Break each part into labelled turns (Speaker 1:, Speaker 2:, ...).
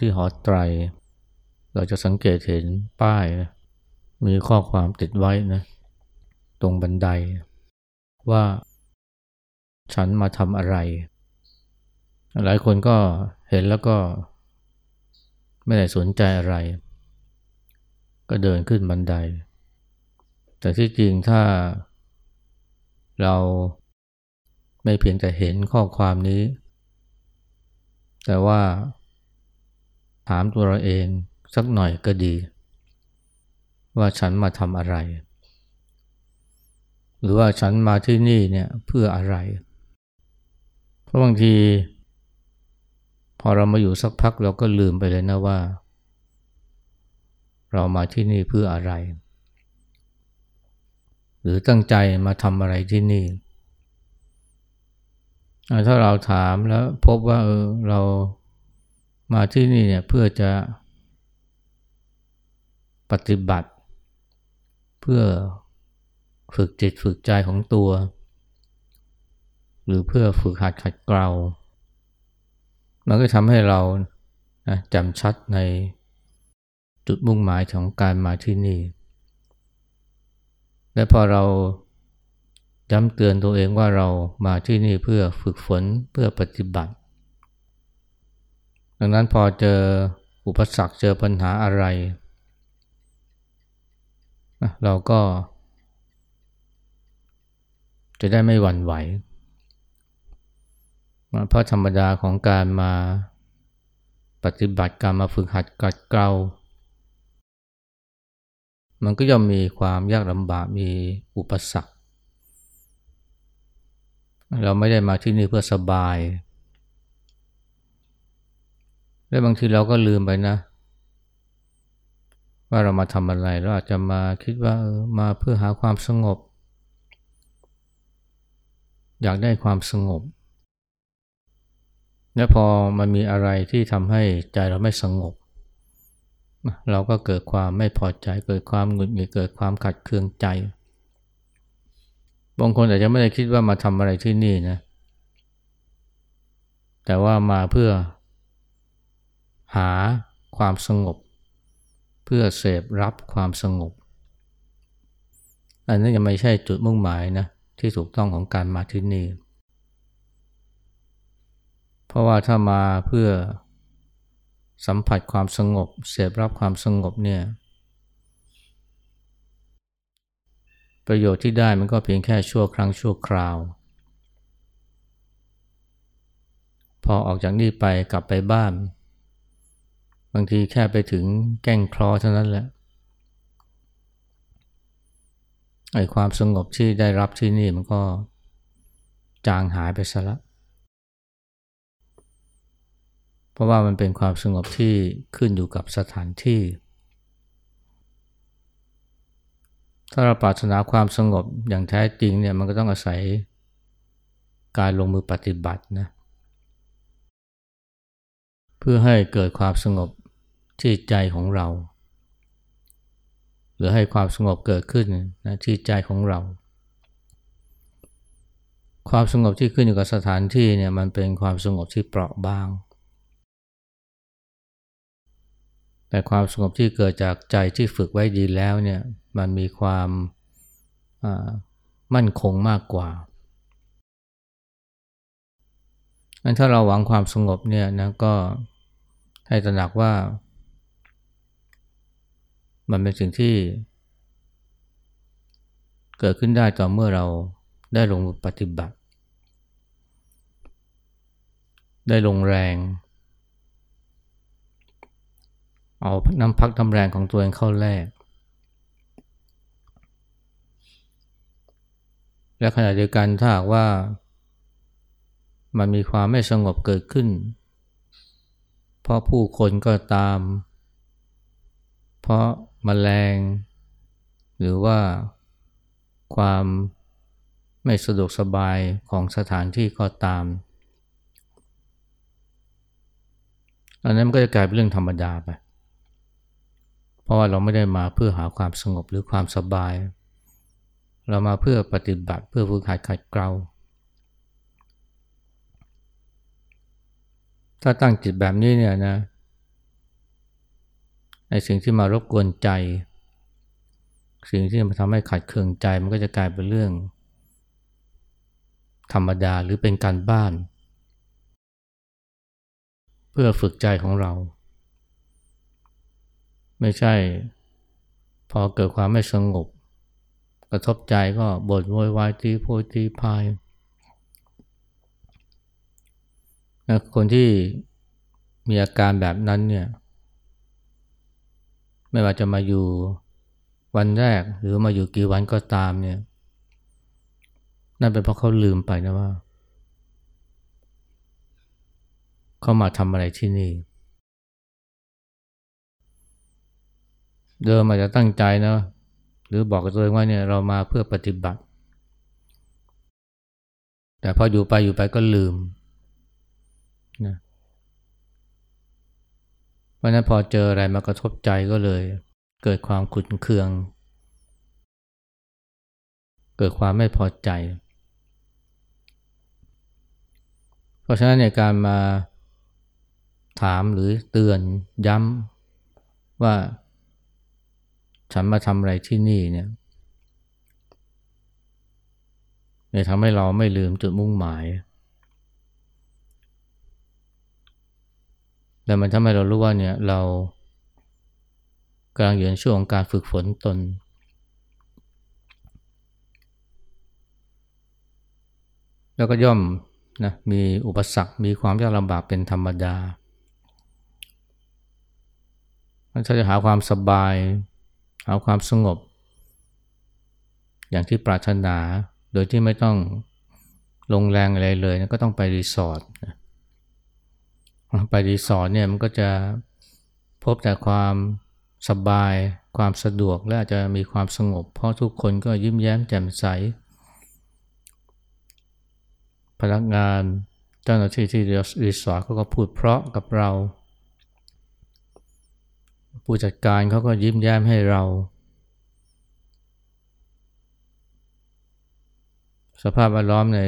Speaker 1: ที่หอไตร เราจะสังเกตเห็นป้ายมีข้อความติดไว้นะตรงบันได ว่า ฉันมาทำอะไร หลายคนก็เห็นแล้วก็ ไม่ได้สนใจอะไร ก็เดินขึ้นบันได แต่ที่จริงถ้าเราไม่เพียงแต่เห็นข้อความนี้ แต่ว่า ถามตัวเราเองสักหน่อยก็ดี ว่าฉันมาทำอะไร หรือว่าฉันมาที่นี่เนี่ยเพื่ออะไร เพราะบางที พอเรามาอยู่สักพักเราก็ลืมไปเลยนะว่า เรามาที่นี่เพื่ออะไร หรือตั้งใจมาทำอะไรที่นี่ ถ้าเราถามแล้วพบว่าเออเรา มาที่นี่เนี่ยเพื่อจะปฏิบัติ เพื่อฝึกจิตฝึกใจของตัว หรือเพื่อฝึกหัดขัดเกลา มันก็ทำให้เรานะจำชัดในจุดมุ่งหมายของการมาที่นี่ และพอเราย้ำเตือนตัวเองว่าเรามาที่นี่เพื่อฝึกฝนเพื่อปฏิบัติ ดังนั้นพอเจออุปสรรคเจอปัญหาอะไร เราก็ จะได้ไม่หวั่นไหว เพราะธรรมดาของการมาปฏิบัติการมาฝึกหัดกัดเกลามันก็ย่อมมีความยากลำบากมีอุปสรรค เราไม่ได้มาที่นี่เพื่อสบาย และบางทีเราก็ลืมไปนะ ว่าเรามาทำอะไร เราอาจจะมาคิดว่าออมาเพื่อหาความสงบ อยากได้ความสงบ และพอมันมีอะไรที่ทำให้ใจเราไม่สงบ เราก็เกิดความไม่พอใจ เกิดความหงุดหงิดเกิดความขัดเคืองใจ บางคนอาจจะไม่ได้คิดว่ามาทำอะไรที่นี่นะแต่ว่ามาเพื่อ หาความสงบ เพื่อเสพรับความสงบ อันนั้นยังไม่ใช่จุดมุ่งหมายนะที่ถูกต้องของการมาที่นี่ เพราะว่าถ้ามาเพื่อสัมผัสความสงบ เสพรับความสงบเนี่ยประโยชน์ที่ได้มันก็เพียงแค่ชั่วครั้งชั่วคราว พอออกจากนี่ไปกลับไปบ้าน บางทีแค่ไปถึงแก้งคลอเท่านั้นแหละไอ้ความสงบที่ได้รับที่นี่มันก็จางหายไปซะละเพราะว่ามันเป็นความสงบที่ขึ้นอยู่กับสถานที่ ถ้าเราปรารถนาความสงบอย่างแท้จริงเนี่ยมันก็ต้องอาศัยการลงมือปฏิบัตินะ เพื่อให้เกิดความสงบ ที่ใจของเรา หรือให้ความสงบเกิดขึ้นนะที่ใจของเรา ความสงบที่ขึ้นอยู่กับสถานที่เนี่ยมันเป็นความสงบที่เปราะบาง แต่ความสงบที่เกิดจากใจที่ฝึกไว้ดีแล้วเนี่ยมันมีความมั่นคงมากกว่าันถ้าเราหวังความสงบเนี่ยนะก็ให้ตระหนักว่า มันเป็นสิ่งที่ เกิดขึ้นได้ต่อเมื่อเราได้ลงปฏิบัติ ได้ลงแรง เอาน้ำพักน้ำแรงของตัวเองเข้าแลกและขณะเดียวกันถ้าหากว่า มันมีความไม่สงบเกิดขึ้น เพราะผู้คนก็ตาม เพราะ มแมลง หรือว่าความไม่สะดวกสบายของสถานที่ก็ตาม อันนั้นมันก็จะกลายเป็นเรื่องธรรมดาไป เพราะว่าเราไม่ได้มาเพื่อหาความสงบหรือความสบาย เรามาเพื่อปฏิบัติเพื่อฝึกหัดขัดเกลาถ้าตั้งจิตแบบนี้เนี่ยนะ สิ่งที่มารบกวนใจ สิ่งที่มาทำให้ขัดเคืองใจมันก็จะกลายเป็นเรื่อง ธรรมดาหรือเป็นการบ้าน เพื่อฝึกใจของเรา ไม่ใช่ พอเกิดความไม่สงบ กระทบใจก็บ่นโวยวายตีโพยตีพายคนที่มีอาการแบบนั้นเนี่ย ไม่ว่าจะมาอยู่วันแรกหรือมาอยู่กี่วันก็ตามเนี่ย นั่นเป็นเพราะเขาลืมไปนะว่า เขามาทำอะไรที่นี่ เดิมอาจจะตั้งใจนะ หรือบอกกับตัวเองว่าเนี่ยเรามาเพื่อปฏิบัติ แต่พออยู่ไปอยู่ไปก็ลืมนะ ราะนั้นพอเจออะไรมากระทบใจก็เลย เกิดความขุนเคือง เกิดความไม่พอใจ เพราะฉะนั้นในการมาถามหรือเตือนย้ำว่าฉันมาทำอะไรที่นี่เนี่ยจะทำให้เราไม่ลืมจุดมุ่งหมาย และมันทำให้เรารู้ว่าเนี่ยเรากำลังอยู่ในช่วงของการฝึกฝนตน แล้วก็ย่อมนะมีอุปสรรค มีความยากลำบากเป็นธรรมดาถ้าจะหาความสบาย หาความสงบ อย่างที่ปรารถนา โดยที่ไม่ต้องลงแรงอะไรเลยก็ต้องไปรีสอร์ท ไปรีสอร์ทเนี่ยมันก็จะพบแต่ความสบาย ความสะดวกและอาจจะมีความสงบ เพราะทุกคนก็ยิ้มแย้มแจ่มใส พนักงานเจ้าหน้าที่ที่รีสอร์ทเขาก็พูดเพราะกับเรา ผู้จัดการเขาก็ยิ้มแย้มให้เรา สภาพแวดล้อมใน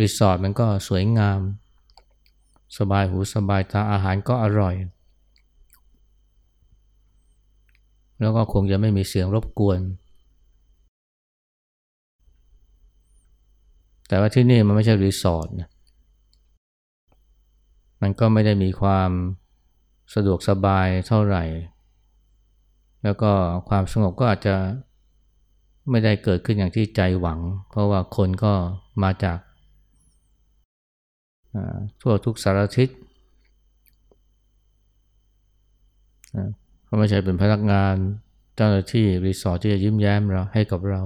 Speaker 1: รีสอร์ทมันก็สวยงาม สบายหูสบายตาอาหารก็อร่อย แล้วก็คงจะไม่มีเสียงรบกวน แต่ว่าที่นี่มันไม่ใช่รีสอร์ทนะมันก็ไม่ได้มีความสะดวกสบายเท่าไหร่ แล้วก็ความสงบก็อาจจะไม่ได้เกิดขึ้นอย่างที่ใจหวัง เพราะว่าคนก็มาจาก ทั่วทุกสารทิศเขาไม่ใช่เป็นพนักงานเจ้าหน้าที่รีสอร์ทที่จะยิ้มแย้มเราให้กับเรา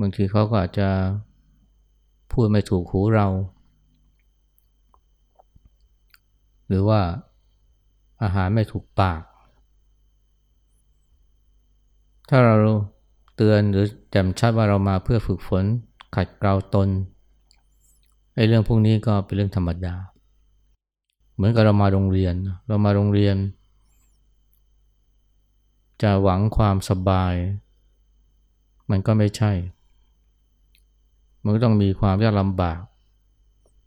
Speaker 1: บางทีเขาก็อาจจะพูดไม่ถูกหูเรา หรือว่าอาหารไม่ถูกปาก ถ้าเราเตือนหรือแจ่มชัดว่าเรามาเพื่อฝึกฝนขัดเกลาตน ไอ้เรื่องพวกนี้ก็เป็นเรื่องธรรมดา เหมือนกับเรามาโรงเรียน เรามาโรงเรียน จะหวังความสบาย มันก็ไม่ใช่ มันก็ต้องมีความยากลำบาก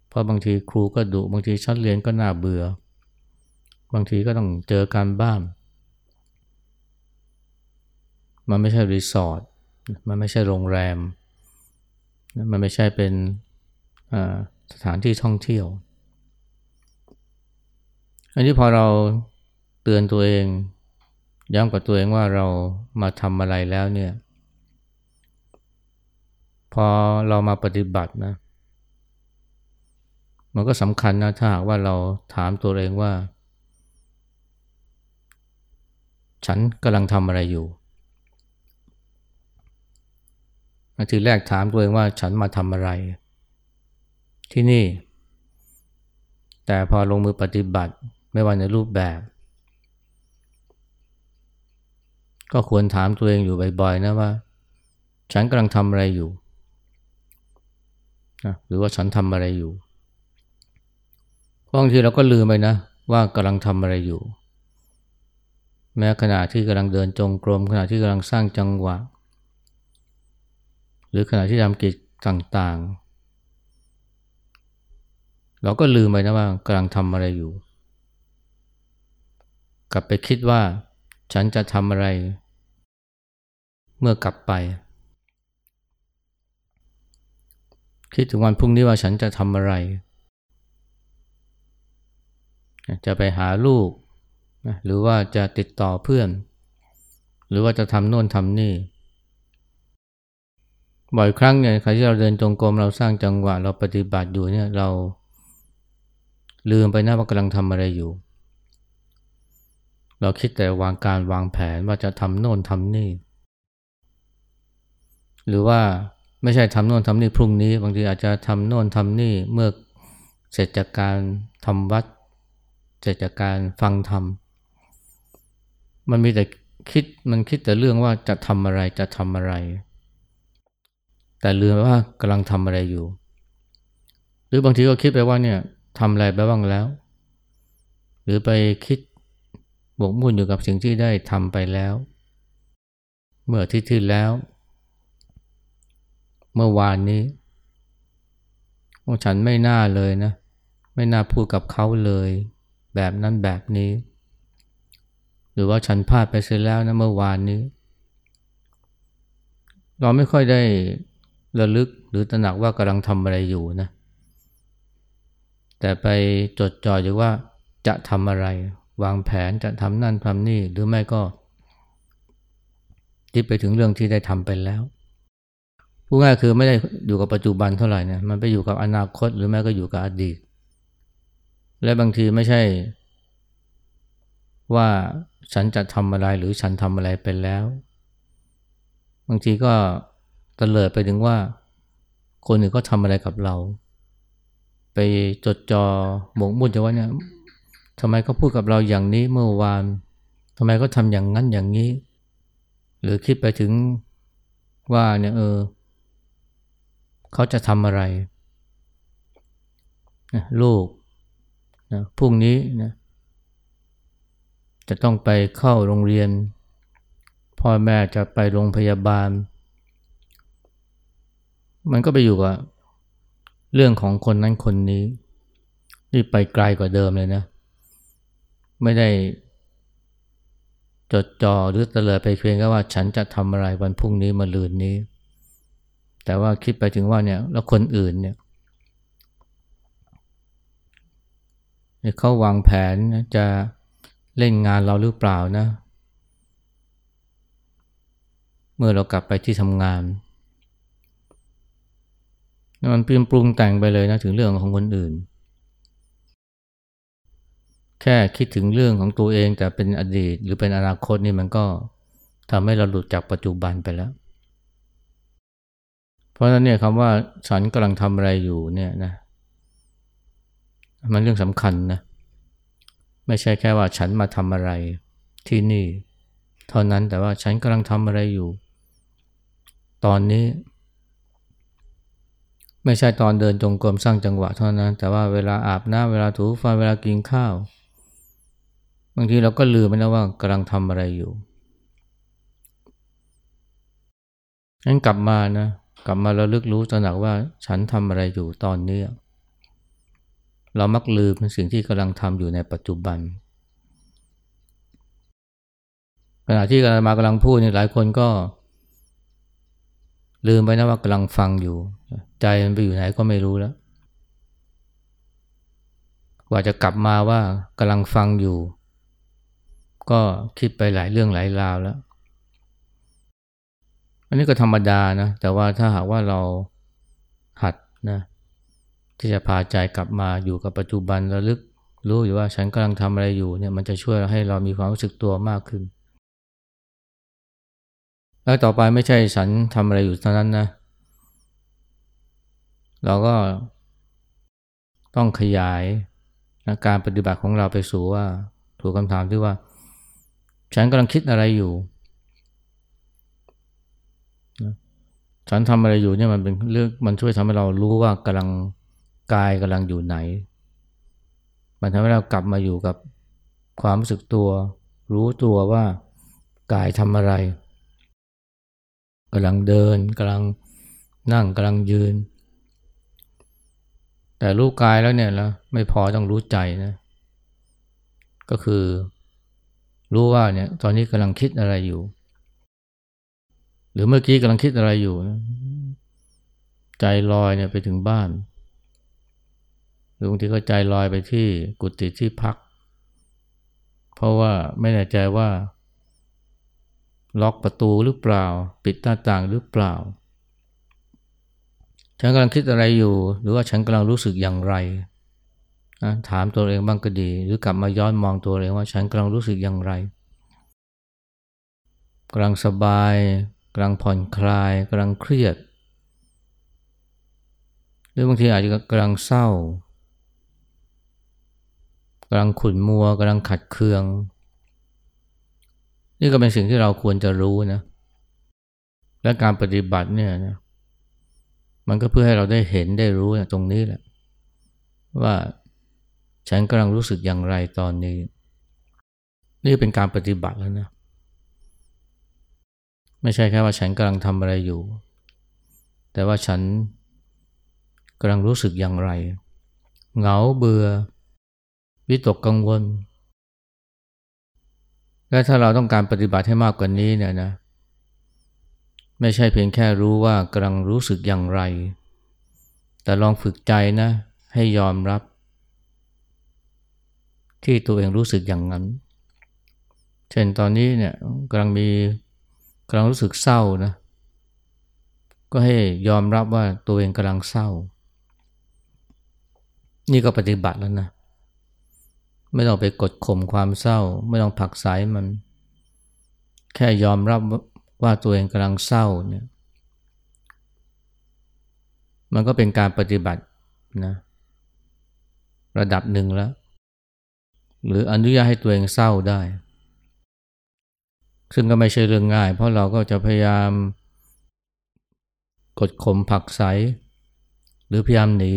Speaker 1: เพราะบางทีครูก็ดุบางทีชั้นเรียนก็น่าเบื่อ บางทีก็ต้องเจอการบ้าน มันไม่ใช่รีสอร์ทมันไม่ใช่โรงแรม มันไม่ใช่เป็น สถานที่ท่องเที่ยว อันนี้พอเราเตือนตัวเองย้ำกับตัวเองว่าเรามาทำอะไรแล้วเนี่ย พอเรามาปฏิบัตินะ มันก็สำคัญนะถ้าหากว่าเราถามตัวเองว่า ฉันกำลังทำอะไรอยู่ทีแรกถามตัวเองว่าฉันมาทำอะไร ที่นี่ แต่พอลงมือปฏิบัติไม่ว่าในรูปแบบ ก็ควรถามตัวเองอยู่บ่อยๆนะว่า ฉันกำลังทำอะไรอยู่นะหรือว่าฉันทำอะไรอยู่บางทีเราก็ลืมไปนะ ว่ากำลังทำอะไรอยู่ แม้ขณะที่กำลังเดินจงกรมขณะที่กำลังสร้างจังหวะ หรือขณะที่ทำกิจต่างๆ เราก็ลืมไปนะว่ากำลังทำอะไรอยู่ กลับไปคิดว่า ฉันจะทำอะไร เมื่อกลับไป คิดถึงวันพรุ่งนี้ว่าฉันจะทำอะไร จะไปหาลูก หรือว่าจะติดต่อเพื่อน หรือว่าจะทำโน่นทำนี่บ่อยครั้งเนี่ยใครที่เราเดินจงกรมเราสร้างจังหวะเราปฏิบัติอยู่เนี่ยเรา ลืมไปนะว่ากำลังทำอะไรอยู่ เราคิดแต่วางการวางแผนว่าจะทำโน่นทำนี่ หรือว่าไม่ใช่ทำโน่นทำนี่พรุ่งนี้ บางทีอาจจะทำโน่นทำนี่เมื่อเสร็จจากการทำวัด เสร็จจากการฟังธรรมมันมีแต่คิดมันคิดแต่เรื่องว่าจะทำอะไรจะทำอะไร แต่ลืมไปว่ากำลังทำอะไรอยู่ หรือบางทีก็คิดไปว่าเนี่ย ทำอะไรไปบ้างแล้ว หรือไปคิดบกมุ่นอยู่กับสิ่งที่ได้ทำไปแล้ว เมื่อที่ที่แล้ว เมื่อวานนี้โอ้ฉันไม่น่าเลยนะ ไม่น่าพูดกับเขาเลย แบบนั้นแบบนี้ หรือว่าฉันพลาดไปเสียแล้วนะเมื่อวานนี้ เราไม่ค่อยได้ระลึกหรือตระหนักว่ากำลังทำอะไรอยู่นะเแต่ไปจดจ่ออยู่ว่าจะทำอะไร วางแผนจะทำนั่นทำนี่ หรือไม่ก็คิดไปถึงเรื่องที่ได้ทำไปแล้วพูดง่ายคือไม่ได้อยู่กับปัจจุบันเท่าไหร่นะมันไปอยู่กับอนาคตหรือแม้ก็อยู่กับอดีต และบางทีไม่ใช่ ว่าฉันจะทำอะไรหรือฉันทำอะไรไปแล้ว บางทีก็ตะเลิดไปถึงว่า คนอื่นก็ทำอะไรกับเรา ไปจดจอ่อหมกมุ่นจะว่าเนี่ยทำไมเขาพูดกับเราอย่างนี้เมื่อวานทำไมเขาทำอย่างนั้นอย่างนี้ หรือคิดไปถึงว่าเนี่ยเออเขาจะทำอะไรนะลูกนะพรุ่งนี้นะจะต้องไปเข้าโรงเรียน พ่อแม่จะไปโรงพยาบาล มันก็ไปอยู่กับ เรื่องของคนนั้นคนนี้นี่ไปไกลกว่าเดิมเลยนะ ไม่ได้จดจ่อหรือเตลิดไปเพียงแค่ว่าฉันจะทำอะไรวันพรุ่งนี้มาลืนนี้ แต่ว่าคิดไปถึงว่าเนี่ยแล้วคนอื่นเนี่ยเขาวางแผนจะเล่นงานเราหรือเปล่านะ เมื่อเรากลับไปที่ทำงาน มันเปลี่ยนปรุงแต่งไปเลยนะถึงเรื่องของคนอื่น แค่คิดถึงเรื่องของตัวเองแต่เป็นอดีตหรือเป็นอนาคตนี่มันก็ทำให้เราหลุดจากปัจจุบันไปแล้ว เพราะฉะนั้นเนี่ยคำว่าฉันกำลังทำอะไรอยู่เนี่ยนะมันเรื่องสำคัญนะไม่ใช่แค่ว่าฉันมาทำอะไรที่นี่ เท่านั้นแต่ว่าฉันกำลังทำอะไรอยู่ ตอนนี้ ไม่ใช่ตอนเดินจงกรมสร้างจังหวะเท่านั้น แต่ว่าเวลาอาบน้ำเวลาถูฟันเวลากินข้าว บางทีเราก็ลืมไปแล้วว่ากำลังทำอะไรอยู่งั้นกลับมานะกลับมาเราลึกรู้ตระหนักว่าฉันทำอะไรอยู่ตอนนี้ เรามักลืมสิ่งที่กำลังทำอยู่ในปัจจุบัน ขณะที่กำลังมากำลังพูดนี่หลายคนก็ ลืมไปนะว่ากำลังฟังอยู่ ใจมันไปอยู่ไหนก็ไม่รู้แล้วกว่าจะกลับมาว่ากำลังฟังอยู่ ก็คิดไปหลายเรื่องหลายราวแล้ว อันนี้ก็ธรรมดานะ แต่ว่าถ้าหากว่าเราหัดนะที่จะพาใจกลับมาอยู่กับปัจจุบันระลึกรู้อยู่ว่าฉันกำลังทำอะไรอยู่เนี่ยมันจะช่วยให้เรามีความรู้สึกตัวมากขึ้น แล้วต่อไปไม่ใช่ฉันทำอะไรอยู่เท่านั้นนะ เราก็ต้องขยายนะการปฏิบัติของเราไปสู่ว่า ถูกคำถามที่ว่า ฉันกำลังคิดอะไรอยู่ฉันทำอะไรอยู่เนี่ยมันเป็นเรื่องมันช่วยทำให้เรารู้ว่ากำลังกายกำลังอยู่ไหน มันทำให้เรากลับมาอยู่กับความรู้สึกตัว รู้ตัวว่ากายทำอะไร กำลังเดินกำลังนั่งกำลังยืน แต่รู้กายแล้วเนี่ยแล้วไม่พอต้องรู้ใจนะก็คือรู้ว่าเนี่ยตอนนี้กำลังคิดอะไรอยู่ หรือเมื่อกี้กำลังคิดอะไรอยู่นะใจลอยเนี่ยไปถึงบ้านหรือบางทีก็ใจลอยไปที่กุฏิที่พัก เพราะว่าไม่แน่ใจว่า ล็อกประตูหรือเปล่า ปิดหน้าต่างหรือเปล่า ฉันกำลังคิดอะไรอยู่ หรือว่าฉันกำลังรู้สึกอย่างไรถามตัวเองบ้างก็ดี หรือกลับมาย้อนมองตัวเองว่าฉันกำลังรู้สึกอย่างไรกำลังสบายกำลังผ่อนคลายกำลังเครียด หรือบางทีอาจจะกำลังเศร้ากำลังขุ่นมัวกำลังขัดเคือง นี่ก็เป็นสิ่งที่เราควรจะรู้นะ และการปฏิบัติเนี่ยนะมันก็เพื่อให้เราได้เห็นได้รู้นะตรงนี้แหละ ว่าฉันกำลังรู้สึกอย่างไรตอนนี้ นี่เป็นการปฏิบัติแล้วนะไม่ใช่แค่ว่าฉันกำลังทำอะไรอยู่ แต่ว่าฉันกำลังรู้สึกอย่างไร เหงาเบื่อ วิตกกังวล และถ้าเราต้องการปฏิบัติให้มากกว่านี้เนี่ยนะ ไม่ใช่เพียงแค่รู้ว่ากำลังรู้สึกอย่างไร แต่ลองฝึกใจนะ ให้ยอมรับ ที่ตัวเองรู้สึกอย่างนั้น เช่นตอนนี้เนี่ยกำลังมีกำลังรู้สึกเศร้านะ ก็ให้ยอมรับว่าตัวเองกำลังเศร้า นี่ก็ปฏิบัติแล้วนะ ไม่ต้องไปกดข่มความเศร้า ไม่ต้องผักสายมัน แค่ยอมรับว่าตัวเองกำลังเศร้าเนี่ยมันก็เป็นการปฏิบัตินะระดับหนึ่งแล้ว หรืออนุญาตให้ตัวเองเศร้าได้ ซึ่งก็ไม่ใช่เรื่องง่าย เพราะเราก็จะพยายาม กดข่มผักใส หรือพยายามหนี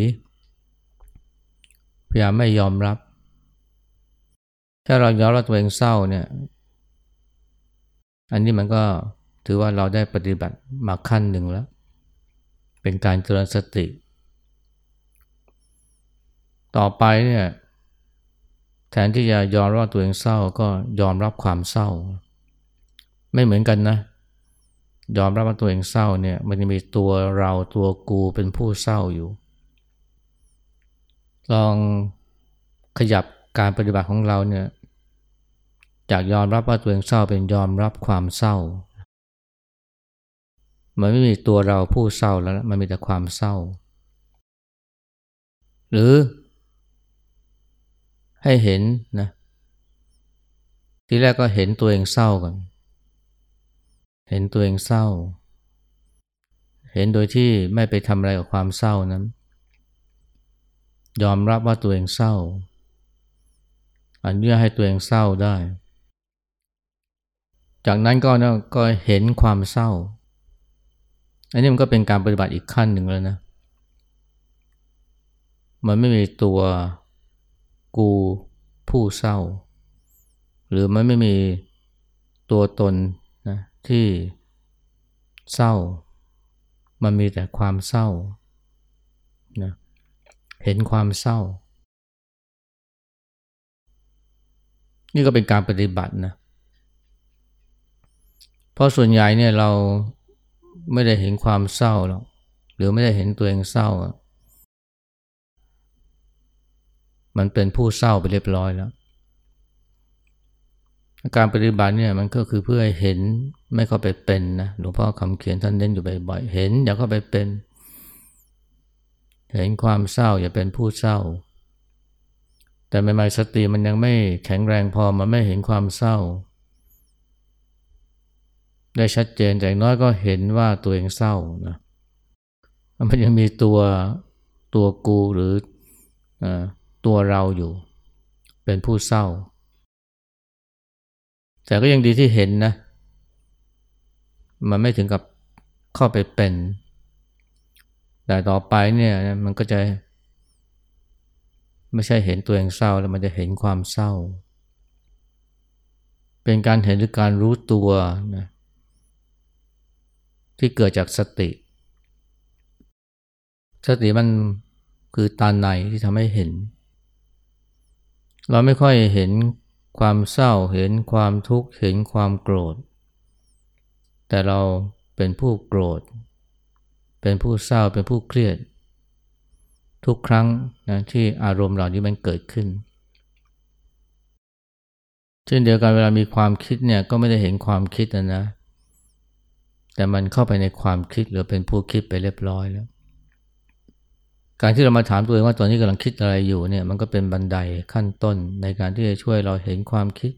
Speaker 1: พยายามไม่ยอมรับ ถ้าเรายอมรับตัวเองเศร้าเนี่ย อันนี้มันก็ถือว่าเราได้ปฏิบัติมาขั้นหนึ่งแล้ว เป็นการเจริญสติ ต่อไปเนี่ย แทนที่จะยอมรับตัวเองเศร้าก็ยอมรับความเศร้า ไม่เหมือนกันนะ ยอมรับว่าตัวเองเศร้าเนี่ย มันจะมีตัวเราตัวกูเป็นผู้เศร้าอยู่ ลองขยับ การปฏิบัติของเราเนี่ยจากยอมรับว่าตัวเองเศร้าเป็นยอมรับความเศร้า มันไม่มีตัวเราผู้เศร้าแล้วมันมีแต่ความเศร้า หรือ ให้เห็นนะทีแรกก็เห็นตัวเองเศร้าก่อน เห็นตัวเองเศร้า เห็นโดยที่ไม่ไปทำอะไรกับความเศร้านั้น ยอมรับว่าตัวเองเศร้า อนุญาตให้ตัวเองเศร้าได้ จากนั้นก็นะก็เห็นความเศร้า อันนี้มันก็เป็นการปฏิบัติอีกขั้นหนึ่งแล้วนะ มันไม่มีตัวกูผู้เศร้า หรือมันไม่มีตัวตนนะที่เศร้า มันมีแต่ความเศร้านะเห็นความเศร้า นี่ก็เป็นการปฏิบัตินะ เพราะส่วนใหญ่เนี่ยเราไม่ได้เห็นความเศร้าหรอก หรือไม่ได้เห็นตัวเองเศร้า มันเป็นผู้เศร้าไปเรียบร้อยแล้ว การปฏิบัติเนี่ยมันก็คือเพื่อเห็นไม่เข้าไปเป็นนะหลวงพ่อคำเขียนท่านเน้นอยู่บ่อยๆ เห็นอย่าเข้าไปเป็น เห็นความเศร้าอย่าเป็นผู้เศร้า แต่ใหม่ๆสติมันยังไม่แข็งแรงพอมันไม่เห็นความเศร้า ได้ชัดเจนแต่น้อยก็เห็นว่าตัวเองเศร้านะมันยังมีตัวตัวกูหรืออตัวเราอยู่ เป็นผู้เศร้า แต่ก็ยังดีที่เห็นนะ มันไม่ถึงกับเข้าไปเป็น แต่ต่อไปเนี่ยมันก็จะ ไม่ใช่เห็นตัวเองเศร้าแล้วมันจะเห็นความเศร้า เป็นการเห็นหรือการรู้ตัวนะที่เกิดจากสติ สติมันคือตาในที่ทำให้เห็น เราไม่ค่อยเห็นความเศร้าเห็นความทุกข์เห็นความโกรธ แต่เราเป็นผู้โกรธ เป็นผู้เศร้าเป็นผู้เครียด ทุกครั้งนะที่อารมณ์เหล่านี้มันเกิดขึ้น เช่นเดียวกันเวลามีความคิดเนี่ยก็ไม่ได้เห็นความคิดนะนะ แต่มันเข้าไปในความคิดหรือเป็นผู้คิดไปเรียบร้อยแล้ว การที่เรามาถามตัวเองว่าตอนนี้กำลังคิดอะไรอยู่เนี่ยมันก็เป็นบันไดขั้นต้นในการที่จะช่วยเราเห็นความคิด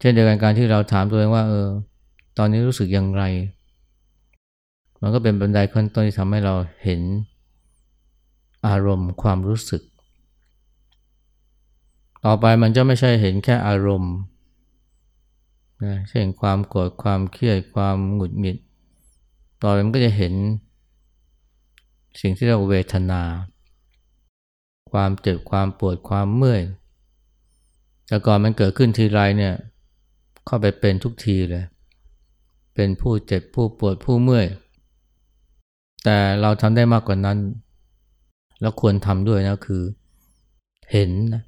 Speaker 1: เช่นเดียวกันการที่เราถามตัวเองว่าเออตอนนี้รู้สึกอย่างไร มันก็เป็นบันไดขั้นต้นที่ทำให้เราเห็น อารมณ์ความรู้สึก ต่อไปมันจะไม่ใช่เห็นแค่อารมณ์นะเช่นความโกรธความเครียดความหงุดหงิด ต่อไปมันก็จะเห็น สิ่งที่เราเวทนา ความเจ็บความปวดความเมื่อยแต่ก่อนมันเกิดขึ้นทีไรเนี่ยเข้าไปเป็นทุกทีเลย เป็นผู้เจ็บผู้ปวดผู้เมื่อย แต่เราทำได้มากกว่านั้น แล้วควรทำด้วยนะคือ เห็นนะ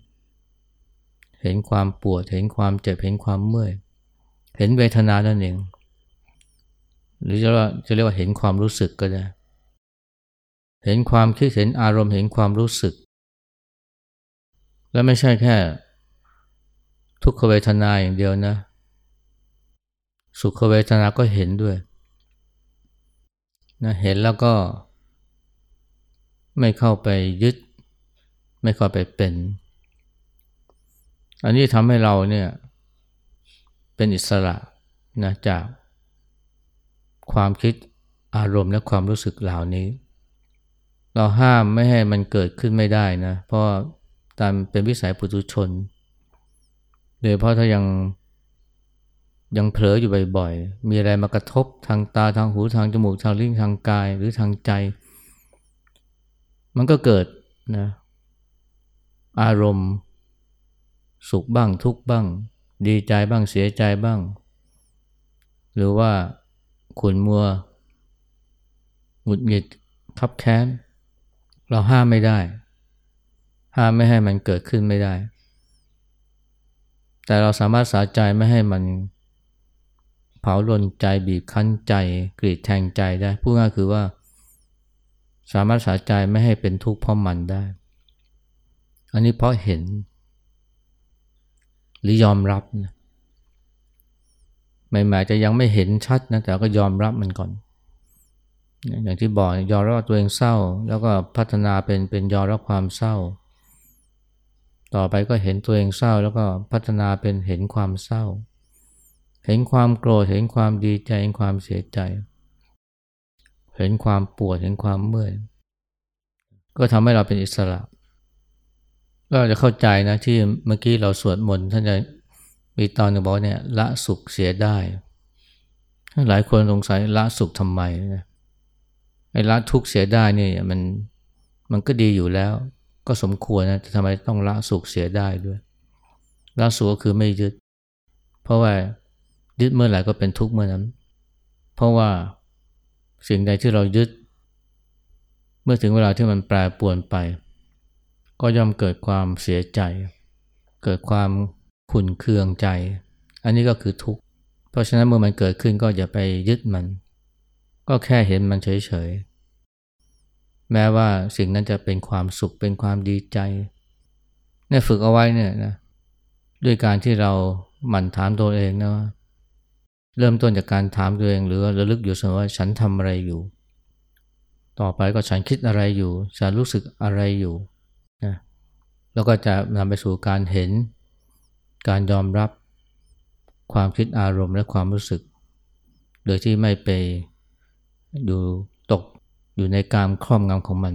Speaker 1: เห็นความปวด เห็นความเจ็บ เห็นความเมื่อย เห็นเวทนานั่นเอง หรือจะว่าจะเรียกว่าเห็นความรู้สึกก็ได้ เห็นความคิด เห็นอารมณ์ เห็นความรู้สึก และไม่ใช่แค่ ทุกขเวทนาอย่างเดียวนะ สุขเวทนาก็เห็นด้วยนะเห็นแล้วก็ ไม่เข้าไปยึด ไม่เข้าไปเป็น อันนี้ทำให้เราเนี่ยเป็นอิสระนะจากความคิดอารมณ์และความรู้สึกเหล่านี้ เราห้ามไม่ให้มันเกิดขึ้นไม่ได้นะ เพราะตามเป็นวิสัยปุถุชน โดยเพราะถ้ายังยังเผลออยู่บ่อยๆ มีอะไรมากระทบทางตาทางหูทางจมูกทางลิ้นทางกายหรือทางใจ มันก็เกิดนะอารมณ์ สุขบ้างทุกบ้าง ดีใจบ้างเสียใจบ้าง หรือว่าขุนมัวหงุดหงิดทับแค้น เราห้ามไม่ได้ ห้ามไม่ให้มันเกิดขึ้นไม่ได้ แต่เราสามารถสาใจไม่ให้มันเผาลนใจบีบคั้นใจ กรีดแทงใจได้พูดง่ายคือว่า สามารถสาใจไม่ให้เป็นทุกข์เพราะมันได้ อันนี้เพราะเห็น หรือยอมรับนะใหม่ๆจะยังไม่เห็นชัดนะแต่ก็ยอมรับมันก่อน อย่างที่บอกยอมรับว่าตัวเองเศร้า แล้วก็พัฒนาเป็นเป็นยอมรับความเศร้า ต่อไปก็เห็นตัวเองเศร้า แล้วก็พัฒนาเป็นเห็นความเศร้า เห็นความโกรธเห็นความดีใจเห็นความเสียใจเเห็นความปวดเห็นความเมื่อยก็ทำให้เราเป็นอิสระก็จะเข้าใจนะที่เมื่อกี้เราสวดมนต์ท่านจะมีตอนหนึ่งบอกเนี่ยละสุขเสียได้ หลายคนสงสัยละสุขทำไมนะไอ้ละทุกข์เสียได้เนี่ยมันมันก็ดีอยู่แล้ว ก็สมควรนะแต่ทำไมต้องละสุขเสียได้ด้วย ละสุขก็คือไม่ยึด เพราะว่ายึดเมื่อไหร่ก็เป็นทุกข์เมื่อนั้น เพราะว่า สิ่งใดที่เรายึด เมื่อถึงเวลาที่มันแปรปรวนไป ก็ย่อมเกิดความเสียใจ เกิดความขุ่นเคืองใจ อันนี้ก็คือทุกข์ เพราะฉะนั้นเมื่อมันเกิดขึ้นก็อย่าไปยึดมัน ก็แค่เห็นมันเฉยๆ แม้ว่าสิ่งนั้นจะเป็นความสุขเป็นความดีใจเนี่ยฝึกเอาไว้เนี่ยนะด้วยการที่เราหมั่นถามตัวเองนะว่า เริ่มต้นจากการถามตัวเองหรือระลึกอยู่เสมอว่าฉันทำอะไรอยู่ ต่อไปก็ฉันคิดอะไรอยู่ ฉันรู้สึกอะไรอยู่นะแล้วก็จะนำไปสู่การเห็น การยอมรับความคิดอารมณ์และความรู้สึก โดยที่ไม่ไปอยู่ตกอยู่ในการครอบงำของมัน